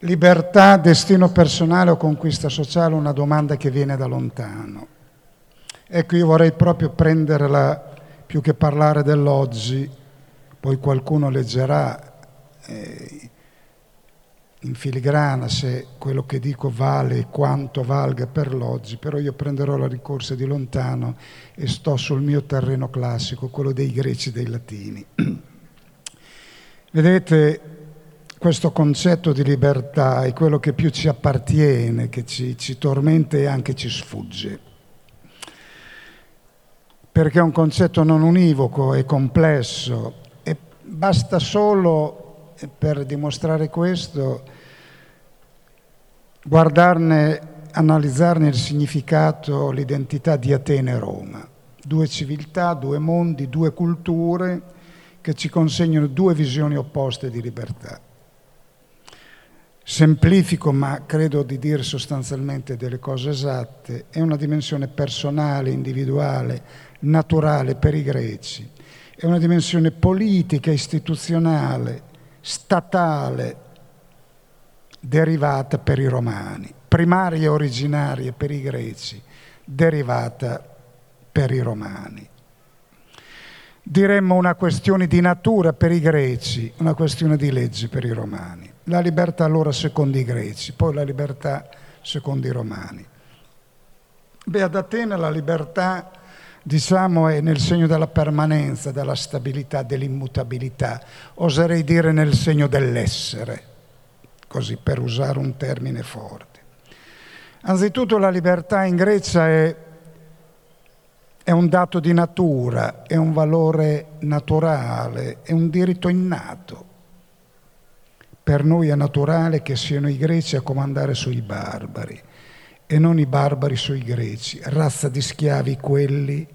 Libertà, destino personale o conquista sociale, una domanda che viene da lontano. Ecco, io vorrei proprio prenderla più che parlare dell'oggi, poi qualcuno leggerà eh, in filigrana se quello che dico vale e quanto valga per l'oggi, però io prenderò la ricorsa di lontano e sto sul mio terreno classico, quello dei greci e dei latini. Vedete, questo concetto di libertà è quello che più ci appartiene, che ci, ci tormenta e anche ci sfugge. Perché è un concetto non univoco e complesso e basta solo per dimostrare questo guardarne, analizzarne il significato, l'identità di Atene e Roma. Due civiltà, due mondi, due culture che ci consegnano due visioni opposte di libertà semplifico ma credo di dire sostanzialmente delle cose esatte, è una dimensione personale, individuale, naturale per i greci, è una dimensione politica, istituzionale, statale, derivata per i romani, primaria e originaria per i greci, derivata per i romani. Diremmo una questione di natura per i greci, una questione di legge per i romani. La libertà allora secondo i greci, poi la libertà secondo i romani. Beh, ad Atene la libertà, diciamo, è nel segno della permanenza, della stabilità, dell'immutabilità, oserei dire nel segno dell'essere, così per usare un termine forte. Anzitutto la libertà in Grecia è è un dato di natura, è un valore naturale, è un diritto innato. Per noi è naturale che siano i greci a comandare sui barbari e non i barbari sui greci, razza di schiavi quelli,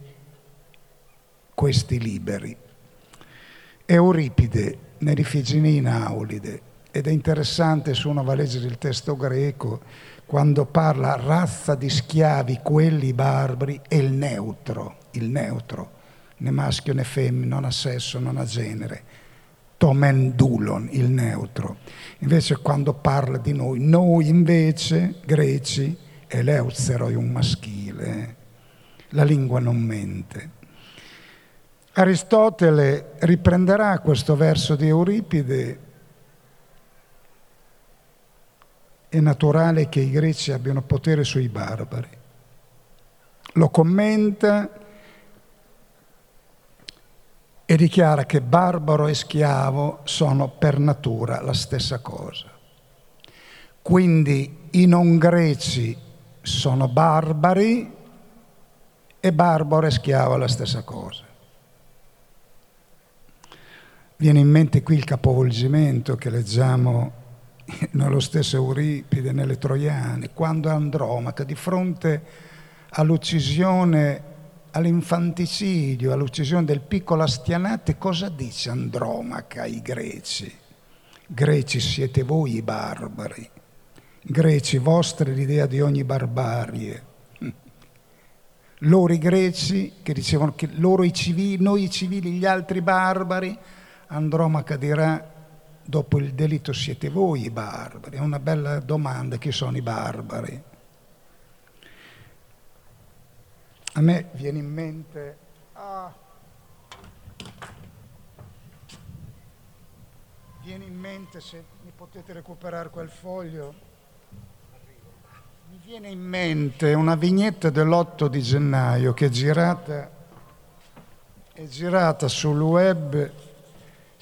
questi liberi. Euripide, nell'Ifigenia in Aulide, ed è interessante se uno va a leggere il testo greco, quando parla razza di schiavi, quelli barbari, è il neutro, il neutro, né maschio né femmina, non ha sesso, non ha genere. Tomendulon, il neutro. Invece quando parla di noi, noi invece, greci, è l'eutzeroi un maschile. La lingua non mente. Aristotele riprenderà questo verso di Euripide è naturale che i greci abbiano potere sui barbari. Lo commenta e dichiara che barbaro e schiavo sono per natura la stessa cosa. Quindi i non greci sono barbari e barbaro e schiavo è la stessa cosa. Viene in mente qui il capovolgimento che leggiamo nello stesso Euripide, nelle Troiane, quando Andromaca di fronte all'uccisione, all'infanticidio, all'uccisione del piccolo Astianate, cosa dice Andromaca ai greci? Greci siete voi i barbari, greci vostri l'idea di ogni barbarie. Loro i greci che dicevano che loro i civili, noi i civili, gli altri barbari, Andromaca dirà dopo il delitto siete voi i barbari? È una bella domanda, chi sono i barbari? A me viene in mente... Ah, viene in mente, se mi potete recuperare quel foglio, mi viene in mente una vignetta dell'8 di gennaio che è girata, è girata sul web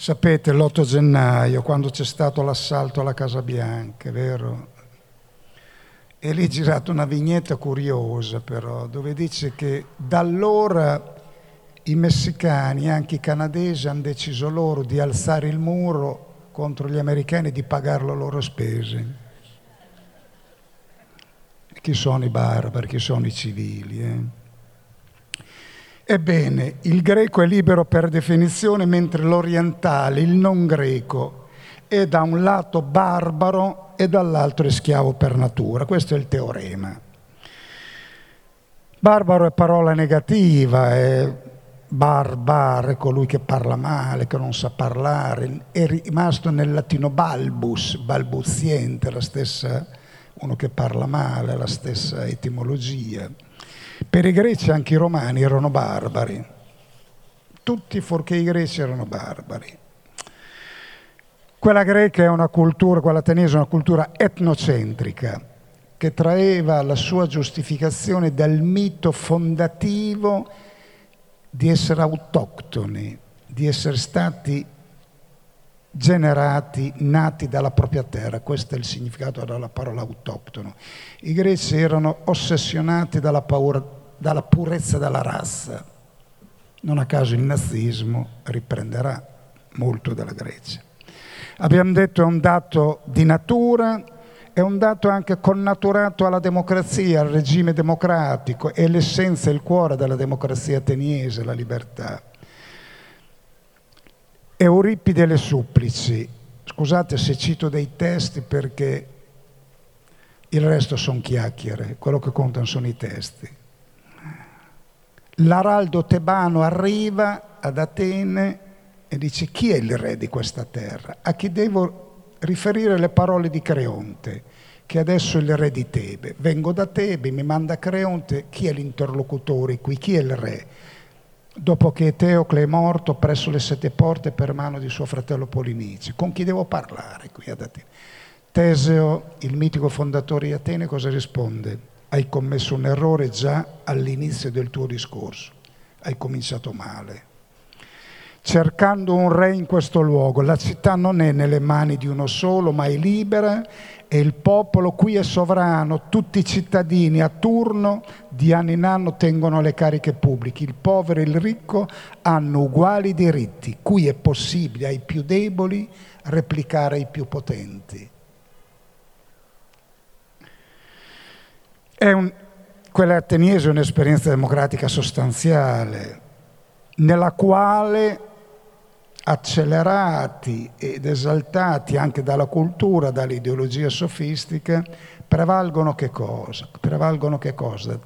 Sapete, l'8 gennaio, quando c'è stato l'assalto alla Casa Bianca, vero? E lì è girata una vignetta curiosa però, dove dice che da allora i messicani, anche i canadesi, hanno deciso loro di alzare il muro contro gli americani e di pagare le loro spese. Chi sono i barbari, chi sono i civili? Eh? Ebbene, il greco è libero per definizione, mentre l'orientale, il non greco, è da un lato barbaro e dall'altro è schiavo per natura. Questo è il teorema. Barbaro è parola negativa, è barbare, colui che parla male, che non sa parlare, è rimasto nel latino balbus, balbuziente, la stessa, uno che parla male, la stessa etimologia. Per i greci anche i romani erano barbari, tutti fuorché i greci erano barbari. Quella greca è una cultura, quella ateniese è una cultura etnocentrica che traeva la sua giustificazione dal mito fondativo di essere autoctoni, di essere stati generati, nati dalla propria terra. Questo è il significato della parola autoctono. I greci erano ossessionati dalla, paura, dalla purezza della razza. Non a caso il nazismo riprenderà molto dalla Grecia. Abbiamo detto è un dato di natura, è un dato anche connaturato alla democrazia, al regime democratico, è l'essenza il cuore della democrazia ateniese, la libertà. Euripide le supplici, scusate se cito dei testi perché il resto sono chiacchiere, quello che contano sono i testi. L'araldo tebano arriva ad Atene e dice chi è il re di questa terra? A chi devo riferire le parole di Creonte, che adesso è il re di Tebe. Vengo da Tebe, mi manda Creonte, chi è l'interlocutore qui? Chi è il re? Dopo che Teocle è morto presso le sette porte per mano di suo fratello Polinice, con chi devo parlare qui ad Atene? Teseo, il mitico fondatore di Atene, cosa risponde? Hai commesso un errore già all'inizio del tuo discorso, hai cominciato male cercando un re in questo luogo. La città non è nelle mani di uno solo, ma è libera e il popolo qui è sovrano, tutti i cittadini a turno di anno in anno tengono le cariche pubbliche, il povero e il ricco hanno uguali diritti, qui è possibile ai più deboli replicare ai più potenti. Un, quella ateniese è un'esperienza democratica sostanziale, nella quale accelerati ed esaltati anche dalla cultura, dall'ideologia sofistica, prevalgono che cosa? Prevalgono che cosa,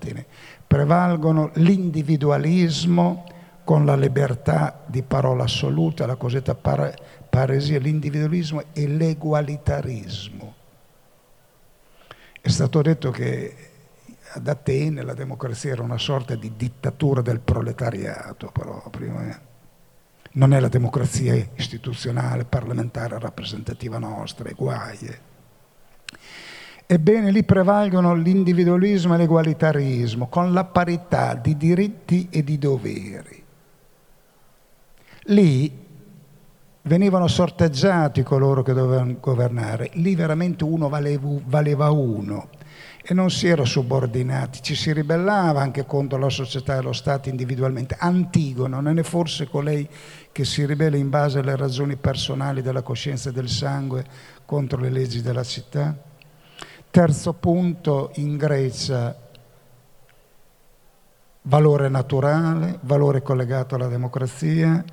Prevalgono l'individualismo con la libertà di parola assoluta, la cosiddetta paresia, l'individualismo e l'egualitarismo. È stato detto che ad Atene la democrazia era una sorta di dittatura del proletariato proprio. Non è la democrazia istituzionale, parlamentare, rappresentativa nostra, è guaie. Ebbene, lì prevalgono l'individualismo e l'egualitarismo, con la parità di diritti e di doveri. Lì venivano sorteggiati coloro che dovevano governare, lì veramente uno valeva uno e non si era subordinati, ci si ribellava anche contro la società e lo Stato individualmente. Antigono non è forse colei che si ribella in base alle ragioni personali della coscienza e del sangue contro le leggi della città? Terzo punto, in Grecia, valore naturale, valore collegato alla democrazia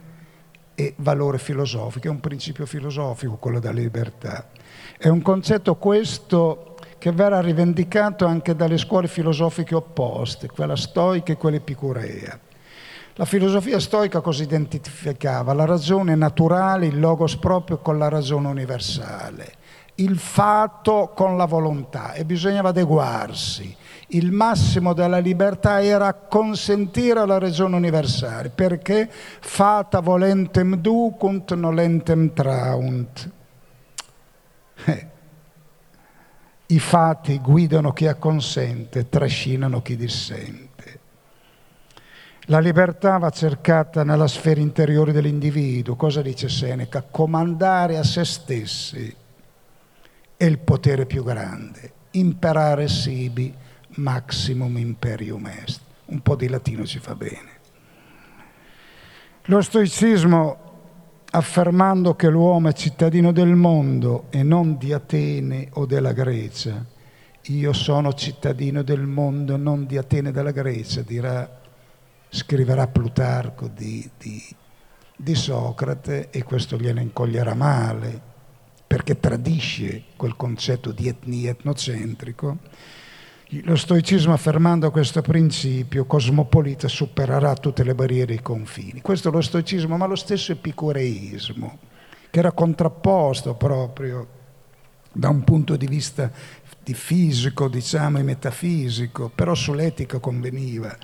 e valore filosofico, è un principio filosofico quello della libertà. È un concetto questo che verrà rivendicato anche dalle scuole filosofiche opposte, quella stoica e quella epicurea. La filosofia stoica cosa identificava? La ragione naturale, il logos proprio con la ragione universale, il fatto con la volontà e bisognava adeguarsi. Il massimo della libertà era consentire alla ragione universale, perché fata volentem ducunt nolentem traunt. Eh i fatti guidano chi acconsente, trascinano chi dissente. La libertà va cercata nella sfera interiore dell'individuo. Cosa dice Seneca? Comandare a se stessi è il potere più grande. Imperare sibi, maximum imperium est. Un po' di latino ci fa bene. Lo stoicismo affermando che l'uomo è cittadino del mondo e non di Atene o della Grecia. Io sono cittadino del mondo, non di Atene e della Grecia, dirà, scriverà Plutarco di, di, di Socrate e questo gliene incoglierà male, perché tradisce quel concetto di etnia etnocentrico Lo stoicismo affermando questo principio cosmopolita supererà tutte le barriere e i confini. Questo è lo stoicismo, ma lo stesso epicureismo, che era contrapposto proprio da un punto di vista di fisico, diciamo, e metafisico, però sull'etica conveniva.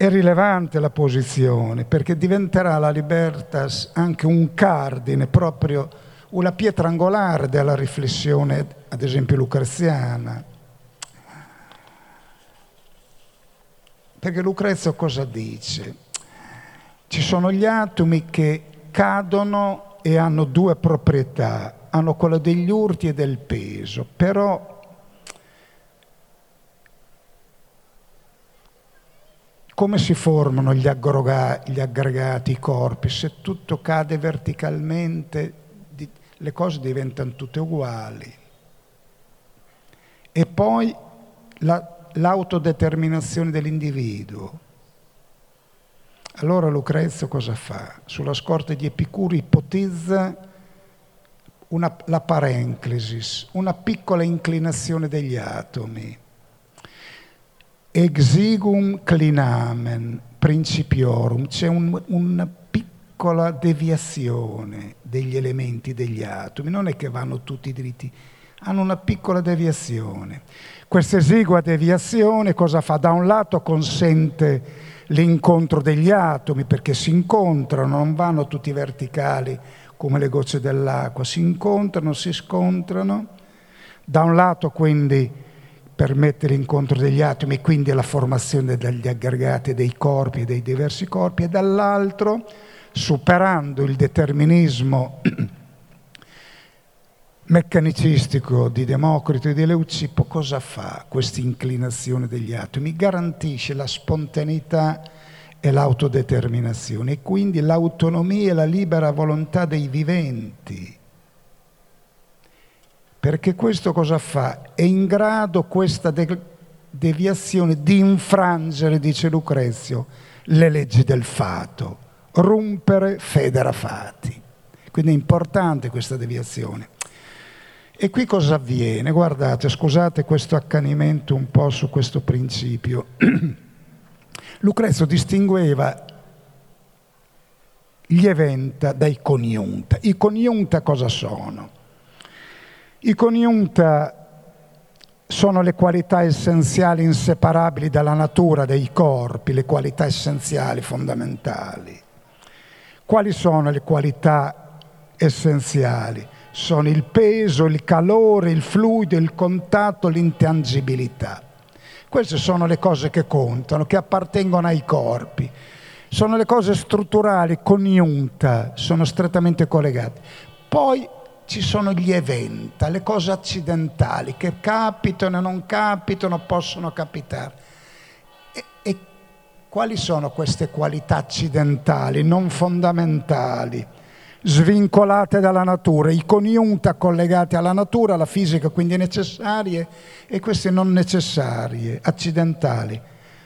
È rilevante la posizione perché diventerà la libertas anche un cardine, proprio una pietra angolare della riflessione, ad esempio lucreziana. Perché Lucrezio cosa dice? Ci sono gli atomi che cadono e hanno due proprietà, hanno quella degli urti e del peso, però come si formano gli, gli aggregati, i corpi? Se tutto cade verticalmente, le cose diventano tutte uguali. E poi la, l'autodeterminazione dell'individuo. Allora Lucrezio cosa fa? Sulla scorta di Epicuro ipotizza una, la parenclesis, una piccola inclinazione degli atomi. Exigum clinamen principiorum, c'è un, una piccola deviazione degli elementi degli atomi, non è che vanno tutti dritti, hanno una piccola deviazione. Questa esigua deviazione cosa fa? Da un lato consente l'incontro degli atomi perché si incontrano, non vanno tutti verticali come le gocce dell'acqua, si incontrano, si scontrano. Da un lato quindi permette l'incontro degli atomi e quindi la formazione degli aggregati dei corpi e dei diversi corpi e dall'altro superando il determinismo meccanicistico di Democrito e di Leucippo cosa fa questa inclinazione degli atomi? Garantisce la spontaneità e l'autodeterminazione e quindi l'autonomia e la libera volontà dei viventi. Perché questo cosa fa? È in grado questa de- deviazione di infrangere, dice Lucrezio, le leggi del fato, rompere federa fati. Quindi è importante questa deviazione. E qui cosa avviene? Guardate, scusate questo accanimento un po' su questo principio. Lucrezio distingueva gli eventa dai coniunta. I coniunta cosa sono? I coniunta sono le qualità essenziali inseparabili dalla natura dei corpi, le qualità essenziali fondamentali. Quali sono le qualità essenziali? sono il peso, il calore, il fluido, il contatto, l'intangibilità. Queste sono le cose che contano, che appartengono ai corpi. Sono le cose strutturali, coniunta, sono strettamente collegate. Poi ci sono gli eventi, le cose accidentali che capitano e non capitano, possono capitare. E, e quali sono queste qualità accidentali, non fondamentali? svincolate dalla natura, i coniunta collegati alla natura, alla fisica, quindi necessarie, e queste non necessarie, accidentali.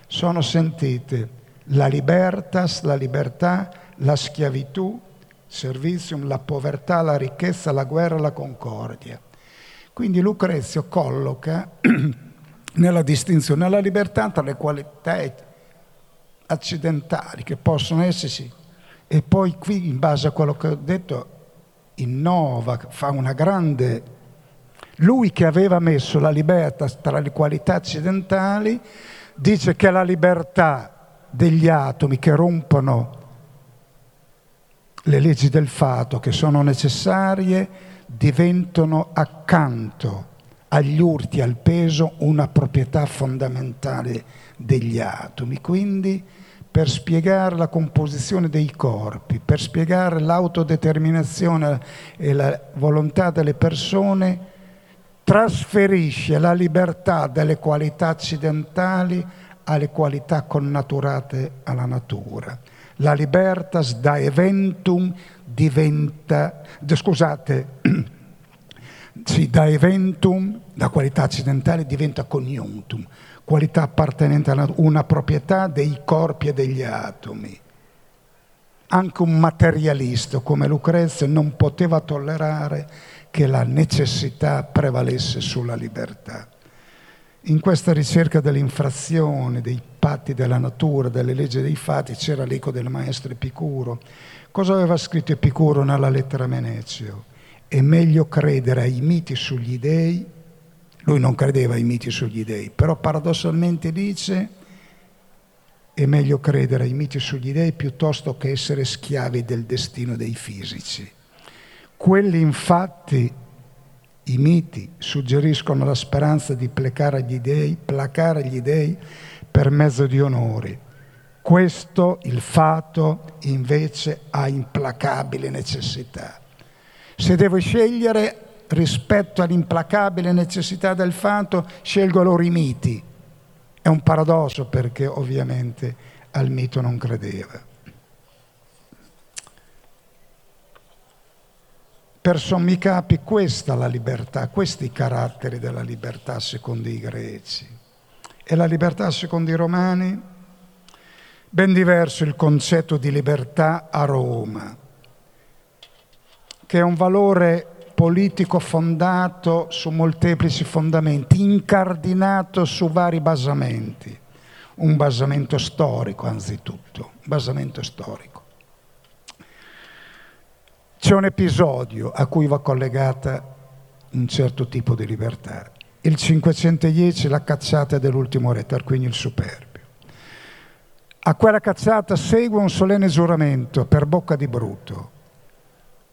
Sono sentite la libertas, la libertà, la schiavitù, servizium, la povertà, la ricchezza, la guerra, la concordia. Quindi Lucrezio colloca nella distinzione la libertà tra le qualità accidentali che possono esserci e poi qui, in base a quello che ho detto, innova, fa una grande... Lui che aveva messo la libertà tra le qualità accidentali, dice che la libertà degli atomi che rompono le leggi del fato, che sono necessarie, diventano accanto agli urti, al peso, una proprietà fondamentale degli atomi. Quindi per spiegare la composizione dei corpi, per spiegare l'autodeterminazione e la volontà delle persone, trasferisce la libertà delle qualità accidentali alle qualità connaturate alla natura. La libertas da eventum diventa, scusate, sì, da eventum, da qualità accidentale diventa coniuntum, qualità appartenente a una proprietà dei corpi e degli atomi. Anche un materialista come Lucrezio non poteva tollerare che la necessità prevalesse sulla libertà. In questa ricerca dell'infrazione, dei patti della natura, delle leggi dei fatti, c'era l'eco del maestro Epicuro. Cosa aveva scritto Epicuro nella lettera a Menezio? È meglio credere ai miti sugli dei, lui non credeva ai miti sugli dei, però paradossalmente dice è meglio credere ai miti sugli dei piuttosto che essere schiavi del destino dei fisici. Quelli infatti i miti suggeriscono la speranza di placare gli dei, placare gli dei per mezzo di onori. Questo, il fato, invece ha implacabile necessità. Se devo scegliere rispetto all'implacabile necessità del fato, scelgo loro i miti. È un paradosso perché ovviamente al mito non credeva. Per sommi capi questa è la libertà, questi i caratteri della libertà secondo i greci. E la libertà secondo i romani? Ben diverso il concetto di libertà a Roma, che è un valore politico fondato su molteplici fondamenti, incardinato su vari basamenti. Un basamento storico anzitutto, un basamento storico. C'è un episodio a cui va collegata un certo tipo di libertà. Il 510, la cacciata dell'ultimo re, Tarquinio il Superbio. A quella cacciata segue un solenne giuramento per bocca di Bruto.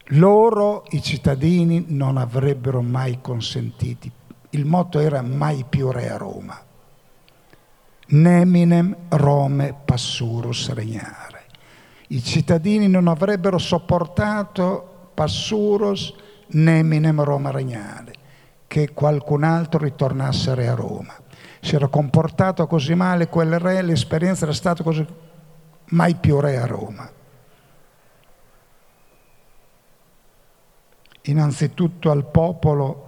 Loro, i cittadini, non avrebbero mai consentiti. Il motto era mai più re a Roma. Neminem Rome passurus regnare i cittadini non avrebbero sopportato passuros neminem Roma regnale, che qualcun altro ritornasse re a Roma. Si era comportato così male quel re, l'esperienza era stata così mai più re a Roma. Innanzitutto al popolo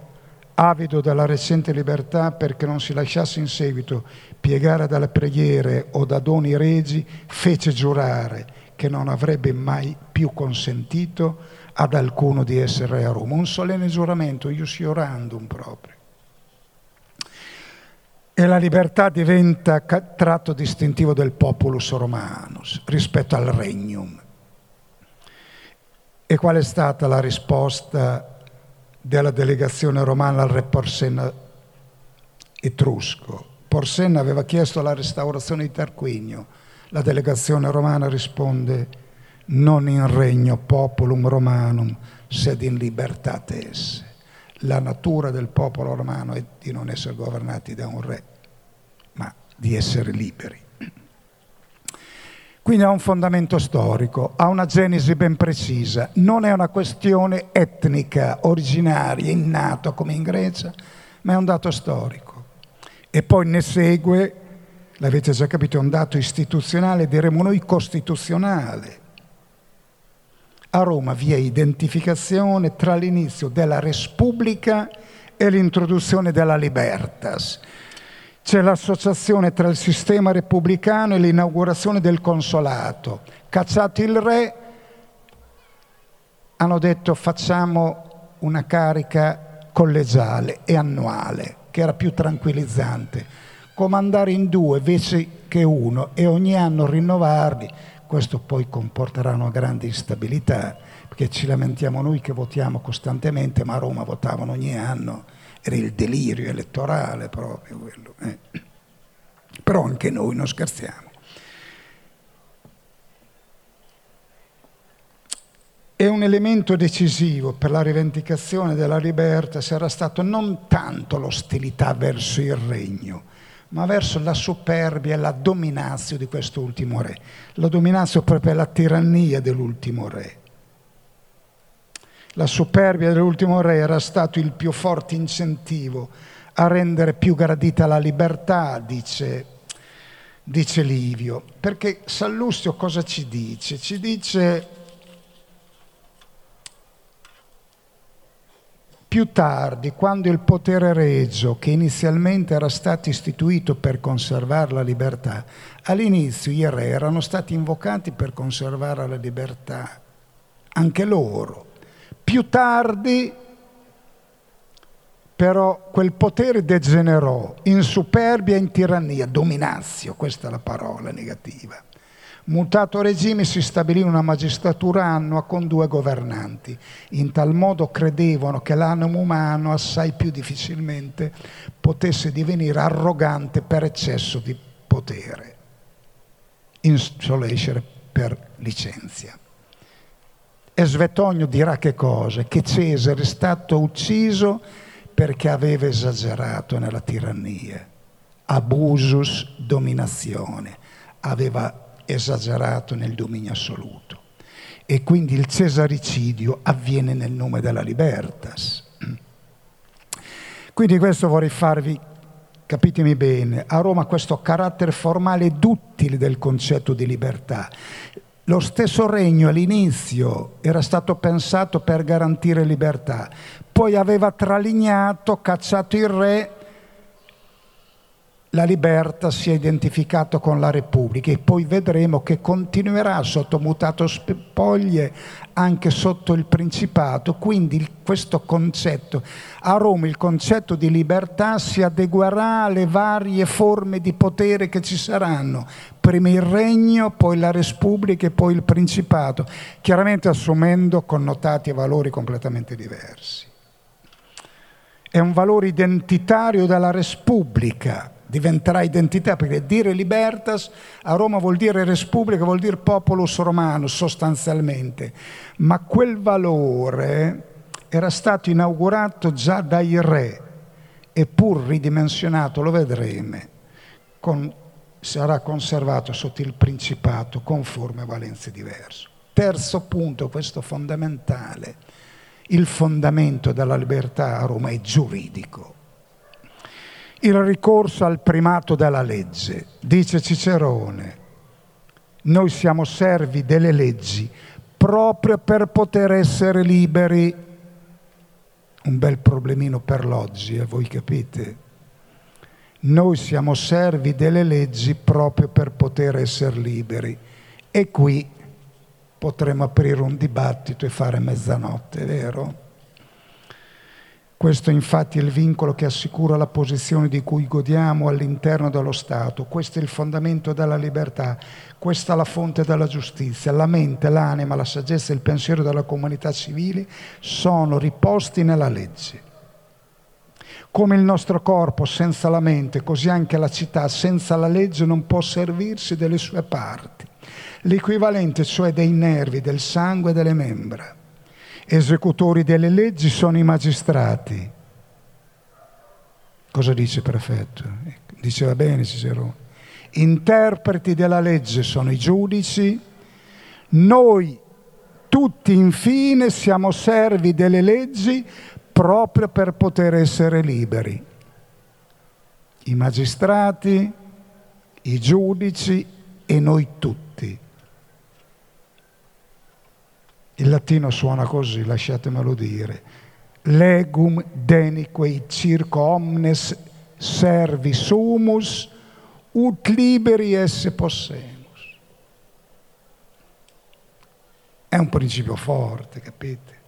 avido della recente libertà perché non si lasciasse in seguito piegare dalle preghiere o da doni regi, fece giurare che non avrebbe mai più consentito ad alcuno di essere a Roma. Un solenne giuramento, ius iorandum proprio. E la libertà diventa tratto distintivo del populus romanus rispetto al regnum. E qual è stata la risposta della delegazione romana al re Porsenna etrusco? Porsenna aveva chiesto la restaurazione di Tarquinio, la delegazione romana risponde non in regno populum romanum, sed in libertates. La natura del popolo romano è di non essere governati da un re, ma di essere liberi. Quindi ha un fondamento storico, ha una genesi ben precisa, non è una questione etnica, originaria, innata come in Grecia, ma è un dato storico. E poi ne segue l'avete già capito, è un dato istituzionale, diremmo noi costituzionale. A Roma vi è identificazione tra l'inizio della Repubblica e l'introduzione della Libertas. C'è l'associazione tra il sistema repubblicano e l'inaugurazione del consolato. Cacciato il re, hanno detto facciamo una carica collegiale e annuale, che era più tranquillizzante comandare in due invece che uno e ogni anno rinnovarli, questo poi comporterà una grande instabilità, perché ci lamentiamo noi che votiamo costantemente, ma a Roma votavano ogni anno, era il delirio elettorale proprio quello. Eh. Però anche noi non scherziamo. E un elemento decisivo per la rivendicazione della libertà sarà stato non tanto l'ostilità verso il regno, ma verso la superbia e la dominazio di quest'ultimo re. La dominazio proprio è la tirannia dell'ultimo re. La superbia dell'ultimo re era stato il più forte incentivo a rendere più gradita la libertà, dice, dice Livio. Perché Sallustio cosa ci dice? Ci dice Più tardi, quando il potere regio, che inizialmente era stato istituito per conservare la libertà, all'inizio i re erano stati invocati per conservare la libertà, anche loro. Più tardi, però quel potere degenerò in superbia e in tirannia, dominazio, questa è la parola negativa. Mutato regime si stabilì una magistratura annua con due governanti. In tal modo credevano che l'animo umano assai più difficilmente potesse divenire arrogante per eccesso di potere, insolescere per licenzia. E Svetonio dirà che cosa? Che Cesare è stato ucciso perché aveva esagerato nella tirannia. Abusus dominazione. Aveva esagerato nel dominio assoluto. E quindi il cesaricidio avviene nel nome della libertas. Quindi questo vorrei farvi, capitemi bene, a Roma questo carattere formale ed utile del concetto di libertà. Lo stesso regno all'inizio era stato pensato per garantire libertà, poi aveva tralignato, cacciato il re la Libertà si è identificato con la Repubblica e poi vedremo che continuerà sotto mutato spoglie anche sotto il Principato, quindi questo concetto, a Roma il concetto di libertà si adeguerà alle varie forme di potere che ci saranno, prima il regno, poi la Repubblica e poi il Principato, chiaramente assumendo connotati e valori completamente diversi. È un valore identitario della Repubblica, diventerà identità, perché dire libertas a Roma vuol dire Repubblica, vuol dire popolus romano sostanzialmente, ma quel valore era stato inaugurato già dai re, eppur ridimensionato, lo vedremo, con, sarà conservato sotto il principato con forme e valenze diverse. Terzo punto, questo fondamentale, il fondamento della libertà a Roma è giuridico il ricorso al primato della legge. Dice Cicerone, noi siamo servi delle leggi proprio per poter essere liberi. Un bel problemino per l'oggi, eh, voi capite? Noi siamo servi delle leggi proprio per poter essere liberi. E qui potremmo aprire un dibattito e fare mezzanotte, vero? Questo infatti è il vincolo che assicura la posizione di cui godiamo all'interno dello Stato, questo è il fondamento della libertà, questa è la fonte della giustizia. La mente, l'anima, la saggezza e il pensiero della comunità civile sono riposti nella legge. Come il nostro corpo senza la mente, così anche la città senza la legge non può servirsi delle sue parti. L'equivalente cioè dei nervi, del sangue e delle membra esecutori delle leggi sono i magistrati. Cosa dice il prefetto? Diceva bene Cicerone. Interpreti della legge sono i giudici, noi tutti infine siamo servi delle leggi proprio per poter essere liberi. I magistrati, i giudici e noi tutti. Il latino suona così, lasciatemelo dire. Legum denique circo omnes servi sumus ut liberi esse possemus. È un principio forte, capite?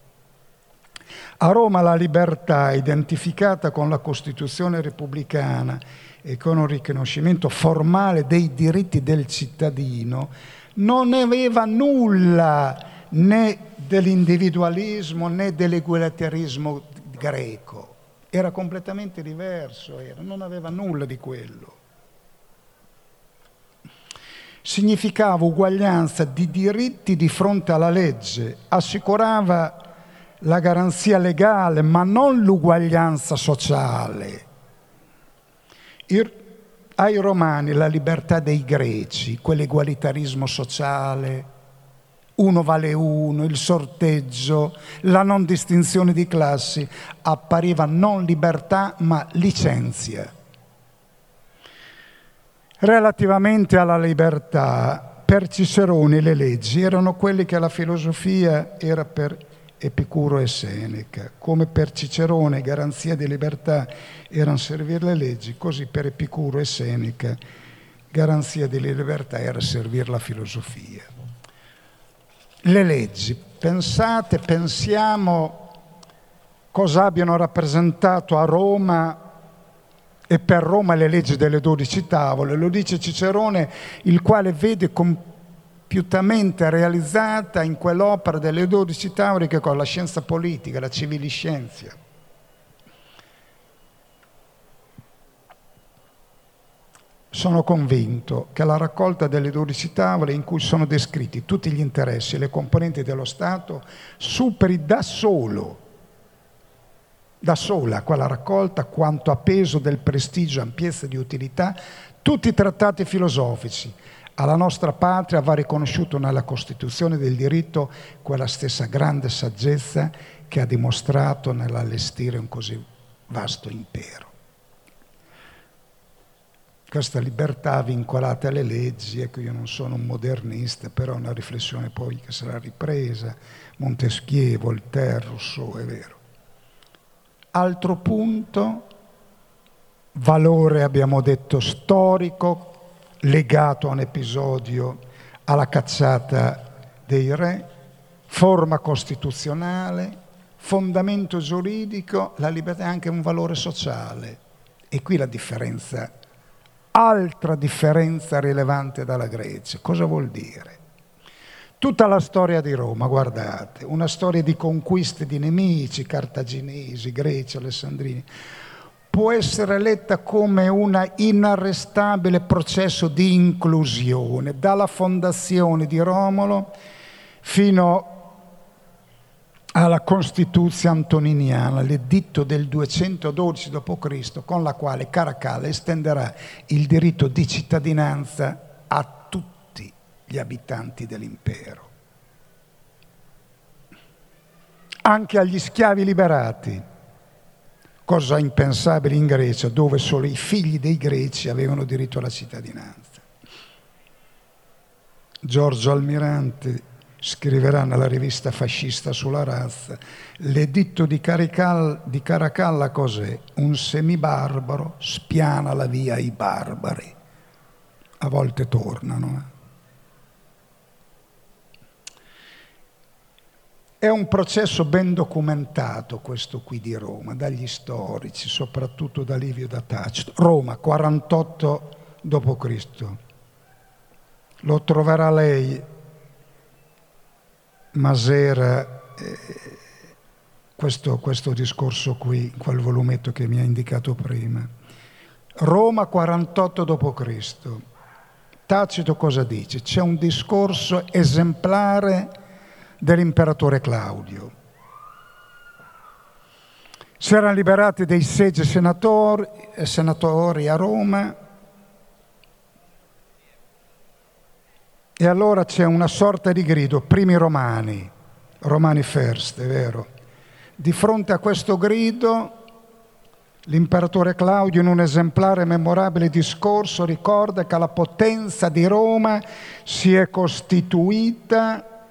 A Roma la libertà, identificata con la Costituzione repubblicana e con un riconoscimento formale dei diritti del cittadino, non aveva nulla né dell'individualismo né dell'egualitarismo greco. Era completamente diverso, era, non aveva nulla di quello. Significava uguaglianza di diritti di fronte alla legge, assicurava la garanzia legale, ma non l'uguaglianza sociale. Ai romani la libertà dei greci, quell'egualitarismo sociale, uno vale uno, il sorteggio, la non distinzione di classi, appariva non libertà ma licenzia. Relativamente alla libertà, per Cicerone le leggi erano quelle che la filosofia era per Epicuro e Seneca, come per Cicerone garanzia di libertà erano servire le leggi, così per Epicuro e Seneca garanzia di libertà era servire la filosofia le leggi. Pensate, pensiamo cosa abbiano rappresentato a Roma e per Roma le leggi delle dodici tavole. Lo dice Cicerone, il quale vede compiutamente realizzata in quell'opera delle dodici tavole che con la scienza politica, la civiliscienza. Sono convinto che la raccolta delle 12 tavole in cui sono descritti tutti gli interessi e le componenti dello Stato superi da solo, da sola quella raccolta, quanto a peso del prestigio, ampiezza di utilità, tutti i trattati filosofici. Alla nostra patria va riconosciuto nella Costituzione del diritto quella stessa grande saggezza che ha dimostrato nell'allestire un così vasto impero questa libertà vincolata alle leggi, ecco io non sono un modernista, però è una riflessione poi che sarà ripresa, Montesquieu, Voltaire, Rousseau, è vero. Altro punto, valore abbiamo detto storico, legato a un episodio, alla cacciata dei re, forma costituzionale, fondamento giuridico, la libertà è anche un valore sociale. E qui la differenza altra differenza rilevante dalla Grecia. Cosa vuol dire? Tutta la storia di Roma, guardate, una storia di conquiste di nemici, cartaginesi, greci, alessandrini, può essere letta come un inarrestabile processo di inclusione, dalla fondazione di Romolo fino alla Costituzione antoniniana, l'editto del 212 d.C., con la quale Caracalla estenderà il diritto di cittadinanza a tutti gli abitanti dell'impero, anche agli schiavi liberati, cosa impensabile in Grecia, dove solo i figli dei greci avevano diritto alla cittadinanza. Giorgio Almirante scriverà nella rivista fascista sulla razza, l'editto di, Carical, di Caracalla cos'è? Un semibarbaro spiana la via ai barbari. A volte tornano. Eh. È un processo ben documentato questo qui di Roma, dagli storici, soprattutto da Livio da Tacito. Roma, 48 d.C. Lo troverà lei Masera eh, questo, questo discorso qui, quel volumetto che mi ha indicato prima. Roma 48 d.C. Tacito cosa dice? C'è un discorso esemplare dell'imperatore Claudio. Si erano liberati dei seggi senatori, senatori a Roma E allora c'è una sorta di grido, primi romani, romani first, è vero. Di fronte a questo grido l'imperatore Claudio in un esemplare memorabile discorso ricorda che la potenza di Roma si è costituita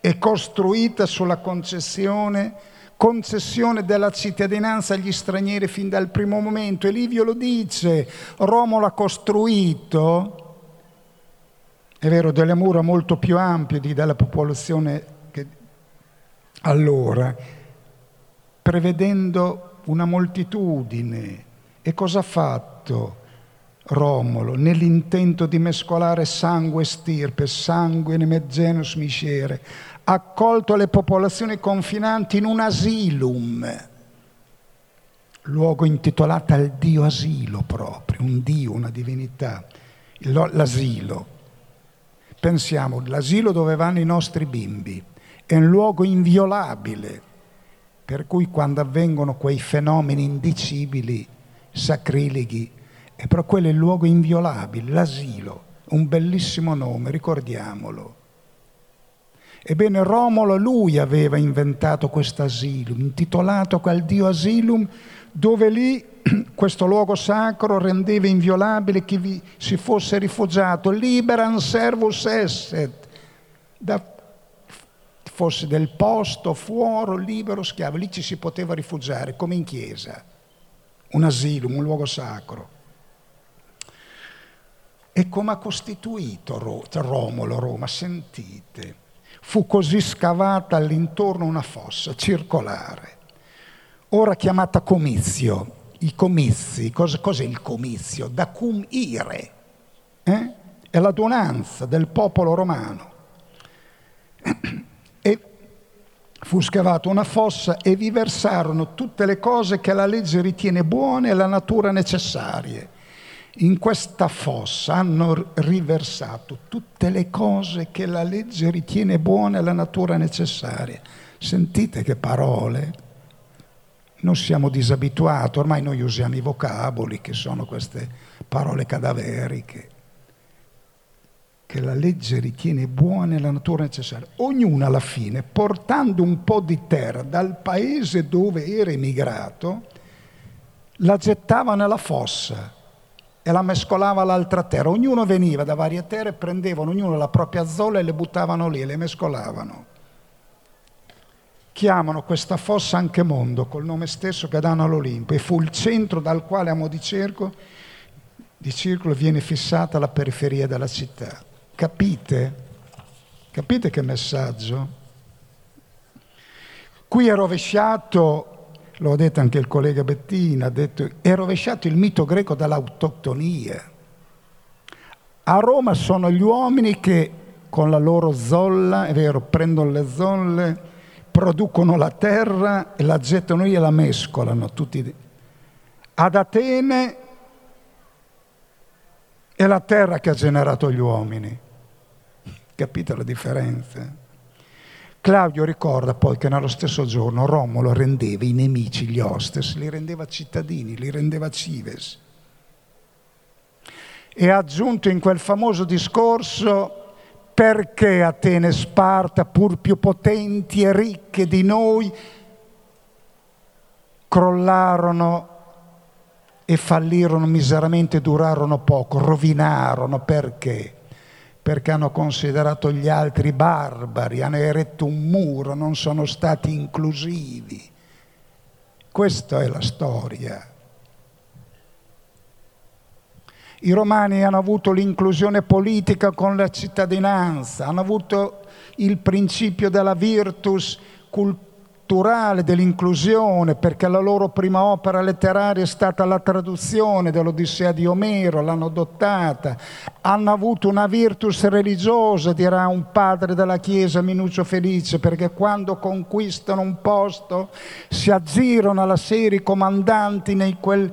e costruita sulla concessione, concessione della cittadinanza agli stranieri fin dal primo momento. E Livio lo dice, Romolo ha costruito è vero, delle mura molto più ampie della popolazione che allora, prevedendo una moltitudine. E cosa ha fatto Romolo nell'intento di mescolare sangue e stirpe, sangue ne genus miscere? Ha accolto le popolazioni confinanti in un asilum, luogo intitolato al dio asilo proprio, un dio, una divinità, l'asilo Pensiamo, l'asilo dove vanno i nostri bimbi è un luogo inviolabile, per cui quando avvengono quei fenomeni indicibili, sacrileghi, è però quello il luogo inviolabile, l'asilo, un bellissimo nome, ricordiamolo. Ebbene, Romolo, lui aveva inventato questo asilo, intitolato quel dio asilum, dove lì questo luogo sacro rendeva inviolabile chi vi si fosse rifugiato, liberan servus esset, da, fosse del posto, fuori, libero, schiavo, lì ci si poteva rifugiare come in chiesa, un asilo, un luogo sacro. E come ha costituito cioè Romolo, Roma, sentite, fu così scavata all'intorno una fossa circolare ora chiamata comizio. I comizi, cos- cos'è il comizio? Da cum ire, eh? è l'adunanza del popolo romano. E fu scavata una fossa e vi versarono tutte le cose che la legge ritiene buone e la natura necessarie. In questa fossa hanno riversato tutte le cose che la legge ritiene buone e la natura necessaria. Sentite che parole. Non siamo disabituati, ormai noi usiamo i vocaboli che sono queste parole cadaveriche che la legge ritiene buone la natura necessaria. Ognuno alla fine, portando un po' di terra dal paese dove era emigrato, la gettava nella fossa e la mescolava all'altra terra. Ognuno veniva da varie terre, prendevano ognuno la propria zolla e le buttavano lì, le mescolavano. Chiamano questa fossa anche mondo, col nome stesso che danno all'Olimpo, e fu il centro dal quale a mo' di, cerco, di circolo viene fissata la periferia della città. Capite? Capite che messaggio? Qui è rovesciato, lo ha detto anche il collega Bettina, detto, è rovesciato il mito greco dall'autoctonia. A Roma sono gli uomini che con la loro zolla, è vero, prendono le zolle, producono la terra e la gettano e la mescolano. Tutti. Ad Atene è la terra che ha generato gli uomini. Capite la differenza? Claudio ricorda poi che nello stesso giorno Romolo rendeva i nemici, gli hostes, li rendeva cittadini, li rendeva cives. E ha aggiunto in quel famoso discorso perché Atene e Sparta, pur più potenti e ricche di noi, crollarono e fallirono miseramente, durarono poco, rovinarono perché? perché hanno considerato gli altri barbari, hanno eretto un muro, non sono stati inclusivi. Questa è la storia. I romani hanno avuto l'inclusione politica con la cittadinanza, hanno avuto il principio della virtus culturale dell'inclusione, perché la loro prima opera letteraria è stata la traduzione dell'Odissea di Omero, l'hanno adottata, hanno avuto una virtus religiosa, dirà un padre della Chiesa, Minuccio Felice, perché quando conquistano un posto si aggirano alla serie comandanti nei quel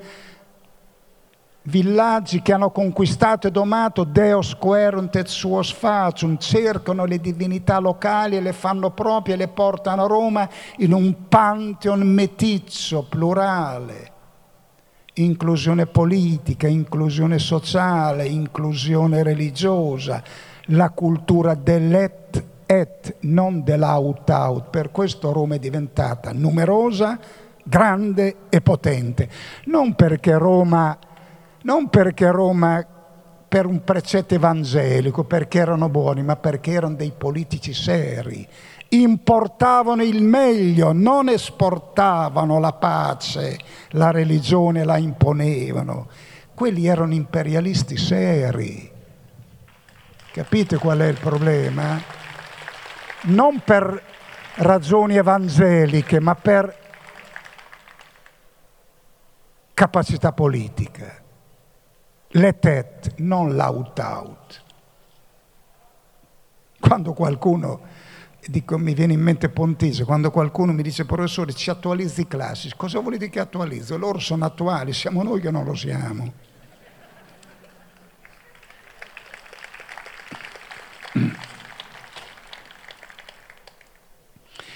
villaggi che hanno conquistato e domato Deus querunt et suos facium, cercano le divinità locali e le fanno proprie e le portano a Roma in un pantheon meticcio, plurale. Inclusione politica, inclusione sociale, inclusione religiosa, la cultura dell'et et, non dell'aut-out. Per questo Roma è diventata numerosa, grande e potente. Non perché Roma non perché Roma per un precetto evangelico, perché erano buoni, ma perché erano dei politici seri. Importavano il meglio, non esportavano la pace, la religione la imponevano. Quelli erano imperialisti seri. Capite qual è il problema? Non per ragioni evangeliche, ma per capacità politica l'etet, non l'out-out. Quando qualcuno, dico, mi viene in mente Pontise, quando qualcuno mi dice professore ci attualizzi i classici, cosa vuol dire che attualizzo? Loro sono attuali, siamo noi che non lo siamo.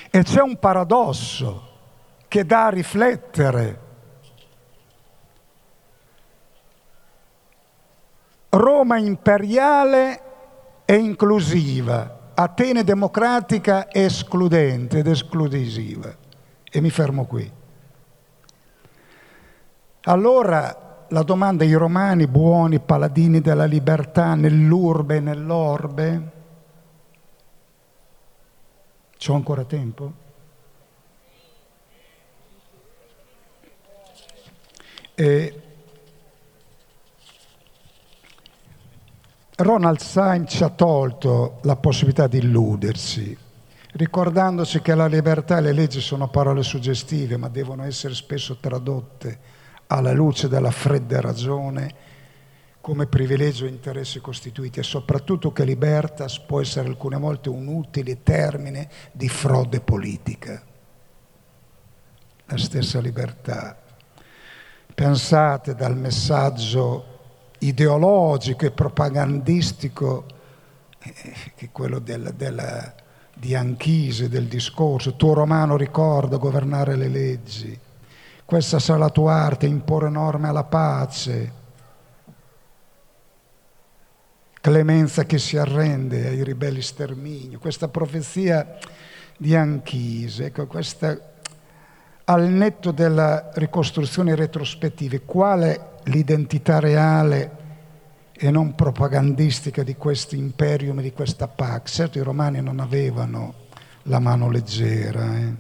E c'è un paradosso che dà a riflettere Roma imperiale e inclusiva, Atene democratica escludente ed esclusiva. E mi fermo qui. Allora la domanda, i romani buoni paladini della libertà nell'urbe e nell'orbe? C'ho ancora tempo? E Ronald Syme ci ha tolto la possibilità di illudersi. ricordandoci che la libertà e le leggi sono parole suggestive, ma devono essere spesso tradotte alla luce della fredda ragione come privilegio e interessi costituiti e soprattutto che libertas può essere alcune volte un utile termine di frode politica. La stessa libertà. Pensate dal messaggio ideologico e propagandistico eh, che quello della, della, di Anchise, del discorso, tuo romano ricorda governare le leggi, questa sarà la tua arte, imporre norme alla pace, clemenza che si arrende ai ribelli sterminio, questa profezia di Anchise, ecco, questa, al netto della ricostruzione retrospettiva, quale l'identità reale e non propagandistica di questo imperium di questa Pax. Certo i romani non avevano la mano leggera, eh?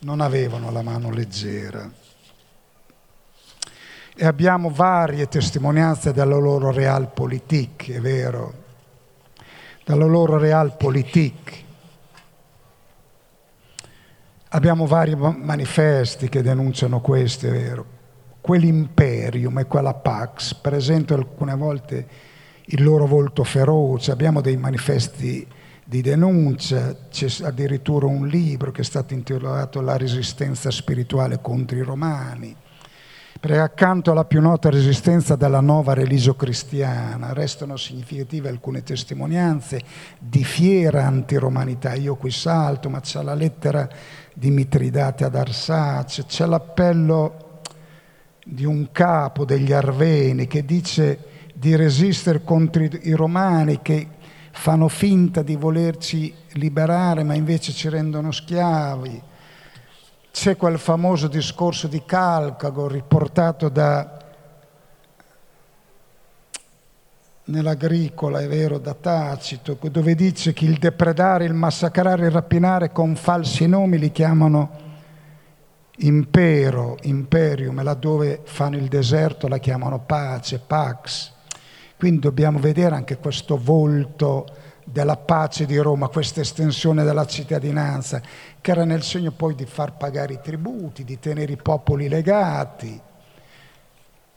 non avevano la mano leggera. E abbiamo varie testimonianze della loro realpolitik, è vero, dalla loro realpolitik. Abbiamo vari manifesti che denunciano questo, è vero quell'imperium e quella Pax. Presentano alcune volte il loro volto feroce, abbiamo dei manifesti di denuncia, c'è addirittura un libro che è stato intitolato La resistenza spirituale contro i romani, perché accanto alla più nota resistenza della nuova religio cristiana restano significative alcune testimonianze di fiera antiromanità. Io qui salto, ma c'è la lettera di Mitridate ad Arsace, c'è l'appello di un capo degli Arveni che dice di resistere contro i romani che fanno finta di volerci liberare ma invece ci rendono schiavi. C'è quel famoso discorso di Calcago riportato da, nell'agricola, è vero, da Tacito, dove dice che il depredare, il massacrare, il rapinare con falsi nomi li chiamano impero, imperium, e laddove fanno il deserto la chiamano pace, pax. Quindi dobbiamo vedere anche questo volto della pace di Roma, questa estensione della cittadinanza, che era nel segno poi di far pagare i tributi, di tenere i popoli legati.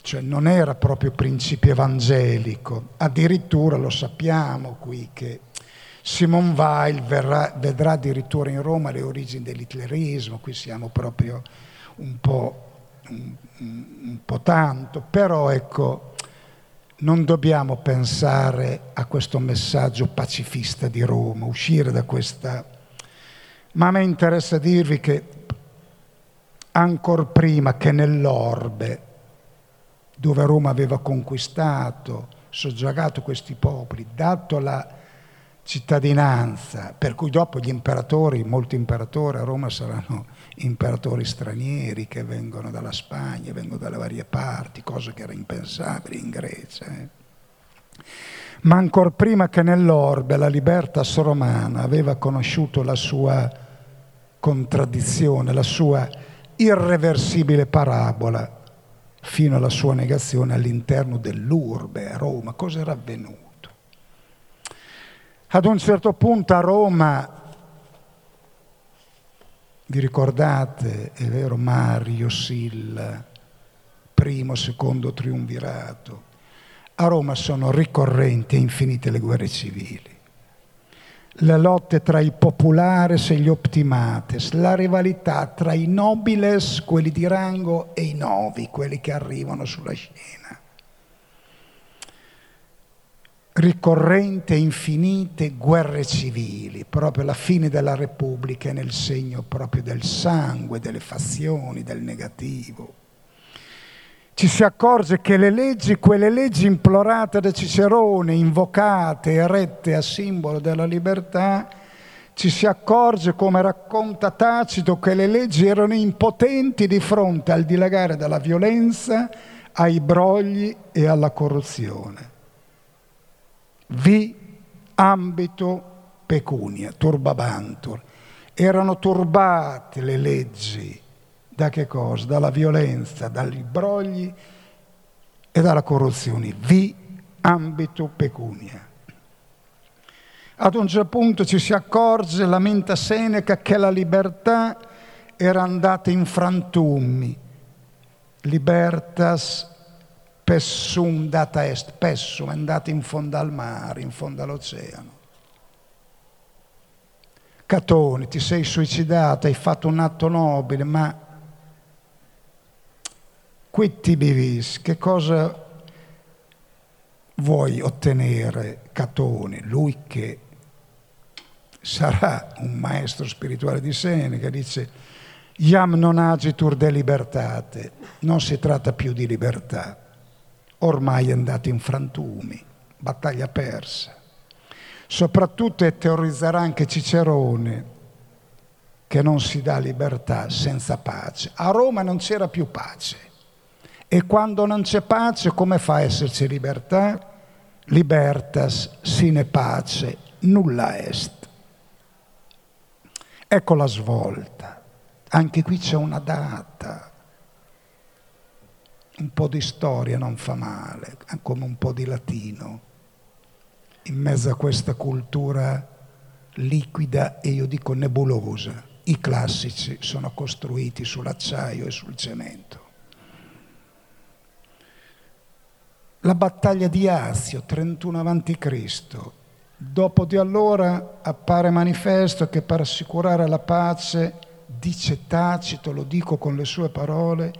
Cioè non era proprio principio evangelico, addirittura lo sappiamo qui che Simone Weil verrà, vedrà addirittura in Roma le origini dell'hitlerismo, qui siamo proprio un po', un, un po' tanto, però ecco, non dobbiamo pensare a questo messaggio pacifista di Roma, uscire da questa... Ma a me interessa dirvi che ancora prima che nell'orbe, dove Roma aveva conquistato, soggiagato questi popoli, dato la cittadinanza, per cui dopo gli imperatori, molti imperatori a Roma saranno imperatori stranieri che vengono dalla Spagna, vengono dalle varie parti, cosa che era impensabile in Grecia. Eh. Ma ancora prima che nell'orbe la libertas romana aveva conosciuto la sua contraddizione, la sua irreversibile parabola, fino alla sua negazione all'interno dell'urbe a Roma. Cosa era avvenuto? Ad un certo punto a Roma, vi ricordate, è vero, Mario, Silla, primo, secondo triunvirato, a Roma sono ricorrenti e infinite le guerre civili. Le lotte tra i populares e gli optimates, la rivalità tra i nobiles, quelli di rango, e i novi, quelli che arrivano sulla scena ricorrente infinite guerre civili, proprio la fine della Repubblica è nel segno proprio del sangue, delle fazioni, del negativo. Ci si accorge che le leggi, quelle leggi implorate da Cicerone, invocate e rette a simbolo della libertà, ci si accorge, come racconta Tacito, che le leggi erano impotenti di fronte al dilagare della violenza, ai brogli e alla corruzione vi ambito pecunia, turbabantur. Erano turbate le leggi da che cosa? Dalla violenza, dagli brogli e dalla corruzione. Vi ambito pecunia. Ad un certo punto ci si accorge, lamenta Seneca, che la libertà era andata in frantumi. Libertas pessum data est, pessum è andata in fondo al mare, in fondo all'oceano. Catone, ti sei suicidato, hai fatto un atto nobile, ma qui ti bivis, che cosa vuoi ottenere Catone? Lui che sarà un maestro spirituale di Seneca, dice Iam non agitur de libertate, non si tratta più di libertà, ormai è andato in frantumi, battaglia persa. Soprattutto teorizzerà anche Cicerone che non si dà libertà senza pace. A Roma non c'era più pace. E quando non c'è pace, come fa a esserci libertà? Libertas sine pace, nulla est. Ecco la svolta. Anche qui c'è una data. Un po' di storia non fa male, come un po' di latino in mezzo a questa cultura liquida e io dico nebulosa. I classici sono costruiti sull'acciaio e sul cemento. La battaglia di Azio, 31 a.C. Dopo di allora appare manifesto che per assicurare la pace, dice Tacito, lo dico con le sue parole,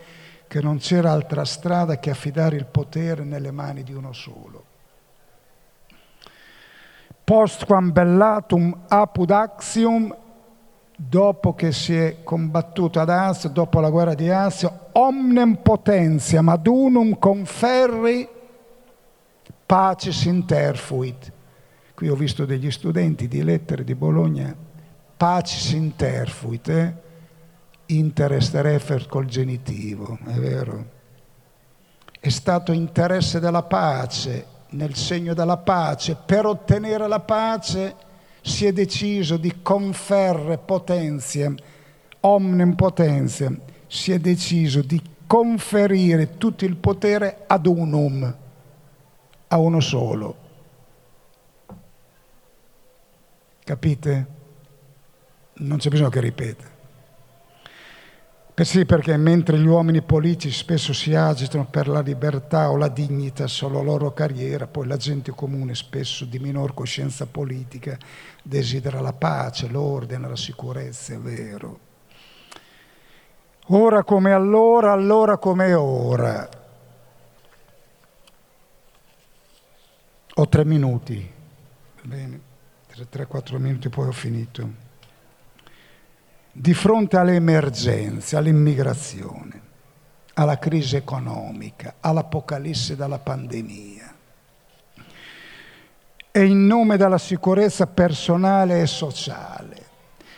che non c'era altra strada che affidare il potere nelle mani di uno solo postquam bellatum apud axium, dopo che si è combattuto ad Asio, dopo la guerra di Asio, omnem potentiam ad unum conferri pacis interfuit. Qui ho visto degli studenti di lettere di Bologna, pacis interfuit, eh? Interest refer col genitivo, è vero? È stato interesse della pace nel segno della pace. Per ottenere la pace si è deciso di conferre potentiam, omnem potentiam, si è deciso di conferire tutto il potere ad unum, a uno solo. Capite? Non c'è bisogno che ripeta. Sì, perché mentre gli uomini politici spesso si agitano per la libertà o la dignità solo la loro carriera, poi la gente comune, spesso di minor coscienza politica, desidera la pace, l'ordine, la sicurezza, è vero. Ora come allora, allora come ora. Ho tre minuti, bene, tre, quattro minuti poi ho finito di fronte alle emergenze, all'immigrazione, alla crisi economica, all'apocalisse dalla pandemia. E in nome della sicurezza personale e sociale,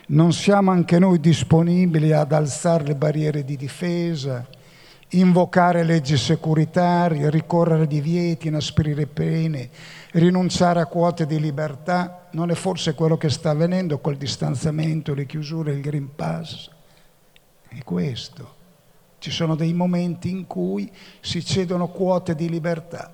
non siamo anche noi disponibili ad alzare le barriere di difesa, invocare leggi securitarie, ricorrere a divieti, inasprire pene, rinunciare a quote di libertà, non è forse quello che sta avvenendo col distanziamento, le chiusure, il Green Pass? È questo. Ci sono dei momenti in cui si cedono quote di libertà.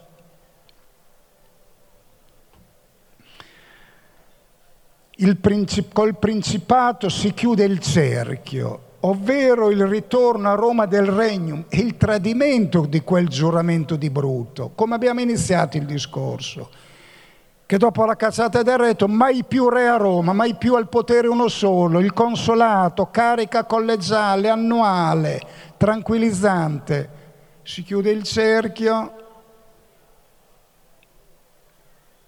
Princip- col Principato si chiude il cerchio, ovvero il ritorno a Roma del Regnum e il tradimento di quel giuramento di brutto, come abbiamo iniziato il discorso, che dopo la cacciata del retto mai più re a Roma, mai più al potere uno solo, il consolato, carica collegiale, annuale, tranquillizzante, si chiude il cerchio,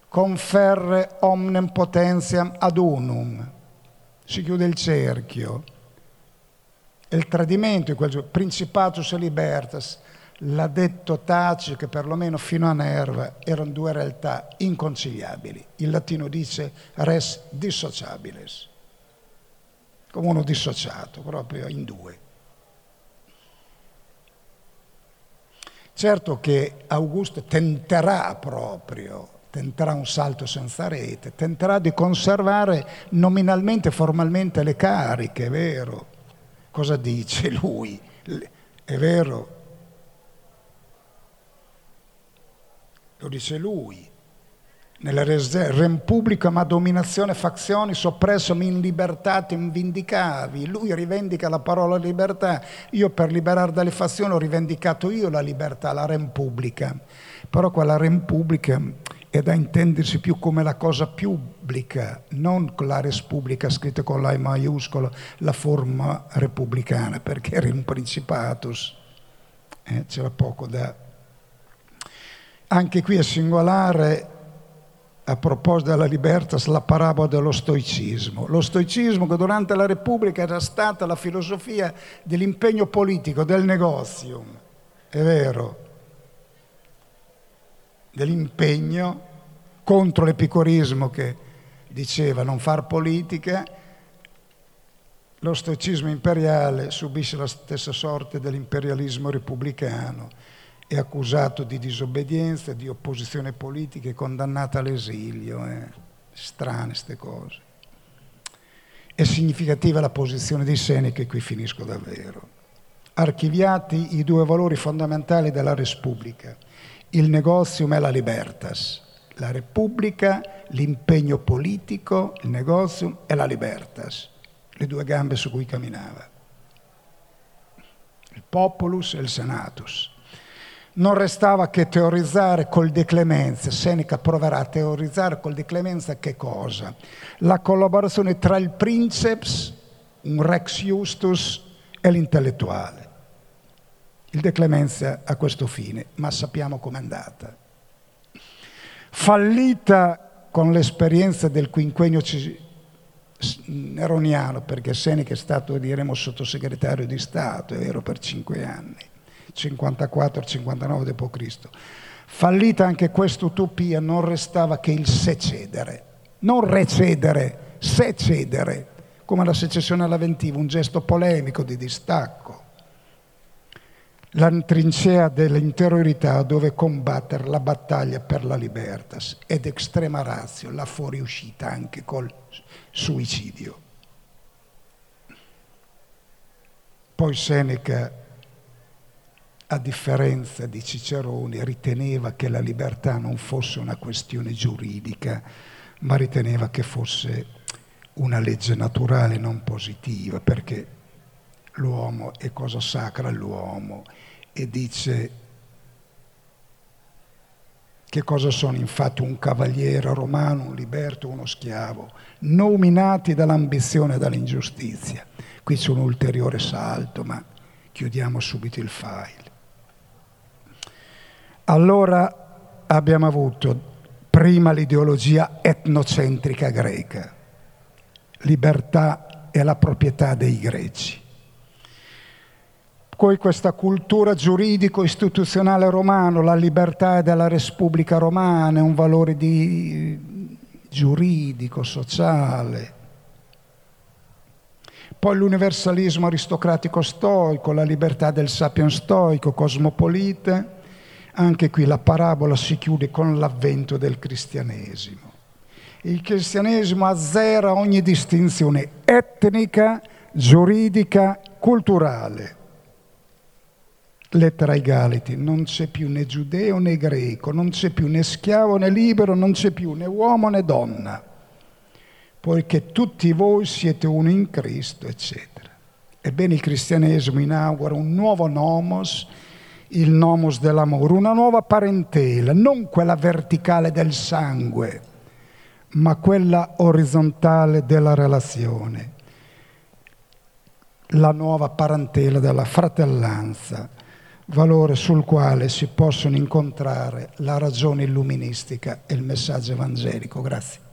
conferre omnem potentiam ad unum, si chiude il cerchio. E il tradimento in quel principatus libertas, l'ha detto Taci che perlomeno fino a Nerva erano due realtà inconciliabili. Il latino dice res dissociabiles, come uno dissociato, proprio in due. Certo che Augusto tenterà proprio, tenterà un salto senza rete, tenterà di conservare nominalmente, formalmente le cariche, è vero, Cosa dice lui? È vero? Lo dice lui. nella Repubblica ma dominazione fazioni soppresso in libertatem vindicavi. Lui rivendica la parola libertà. Io per liberare dalle fazioni ho rivendicato io la libertà la Repubblica. Però quella Repubblica è da intendersi più come la cosa pubblica non la Repubblica scritta con la maiuscola la forma repubblicana perché era un principatus. Eh, c'era poco da anche qui è singolare a proposito della libertas, la parabola dello stoicismo. Lo stoicismo che durante la Repubblica era stata la filosofia dell'impegno politico, del negozium, è vero, dell'impegno contro l'epicorismo che diceva non far politica, lo stoicismo imperiale subisce la stessa sorte dell'imperialismo repubblicano è accusato di disobbedienza, di opposizione politica, è condannato all'esilio. Eh. Strane queste cose. È significativa la posizione di Seneca e qui finisco davvero. Archiviati i due valori fondamentali della Repubblica, il negozium e la libertas. La Repubblica, l'impegno politico, il negozium e la libertas, le due gambe su cui camminava. Il populus e il senatus non restava che teorizzare col De Clemenza. Seneca proverà a teorizzare col De Clemenza che cosa? La collaborazione tra il princeps, un rex justus, e l'intellettuale. Il De Clemenza a questo fine, ma sappiamo com'è andata. Fallita con l'esperienza del quinquennio neroniano, perché Seneca è stato, diremo, sottosegretario di Stato, è vero, per cinque anni 54-59 d.C. Fallita anche questa utopia, non restava che il secedere, non recedere, secedere, come la secessione all'Aventiva, un gesto polemico di distacco. La trincea dell'interiorità dove combattere la battaglia per la libertas ed extrema razio, la fuoriuscita anche col suicidio. Poi Seneca a differenza di Cicerone, riteneva che la libertà non fosse una questione giuridica, ma riteneva che fosse una legge naturale non positiva, perché l'uomo è cosa sacra all'uomo e dice che cosa sono infatti un cavaliere romano, un liberto, uno schiavo, nominati dall'ambizione e dall'ingiustizia. Qui c'è un ulteriore salto, ma chiudiamo subito il file. Allora abbiamo avuto prima l'ideologia etnocentrica greca, libertà e la proprietà dei greci. Poi questa cultura giuridico-istituzionale romano, la libertà della Repubblica romana, un valore di giuridico, sociale. Poi l'universalismo aristocratico stoico, la libertà del sapiens stoico, cosmopolite anche qui la parabola si chiude con l'avvento del cristianesimo. Il cristianesimo azzera ogni distinzione etnica, giuridica, culturale. Lettera ai Galiti, non c'è più né giudeo né greco, non c'è più né schiavo né libero, non c'è più né uomo né donna, poiché tutti voi siete uno in Cristo, eccetera. Ebbene il cristianesimo inaugura un nuovo nomos, il nomos dell'amore, una nuova parentela, non quella verticale del sangue, ma quella orizzontale della relazione, la nuova parentela della fratellanza, valore sul quale si possono incontrare la ragione illuministica e il messaggio evangelico. Grazie.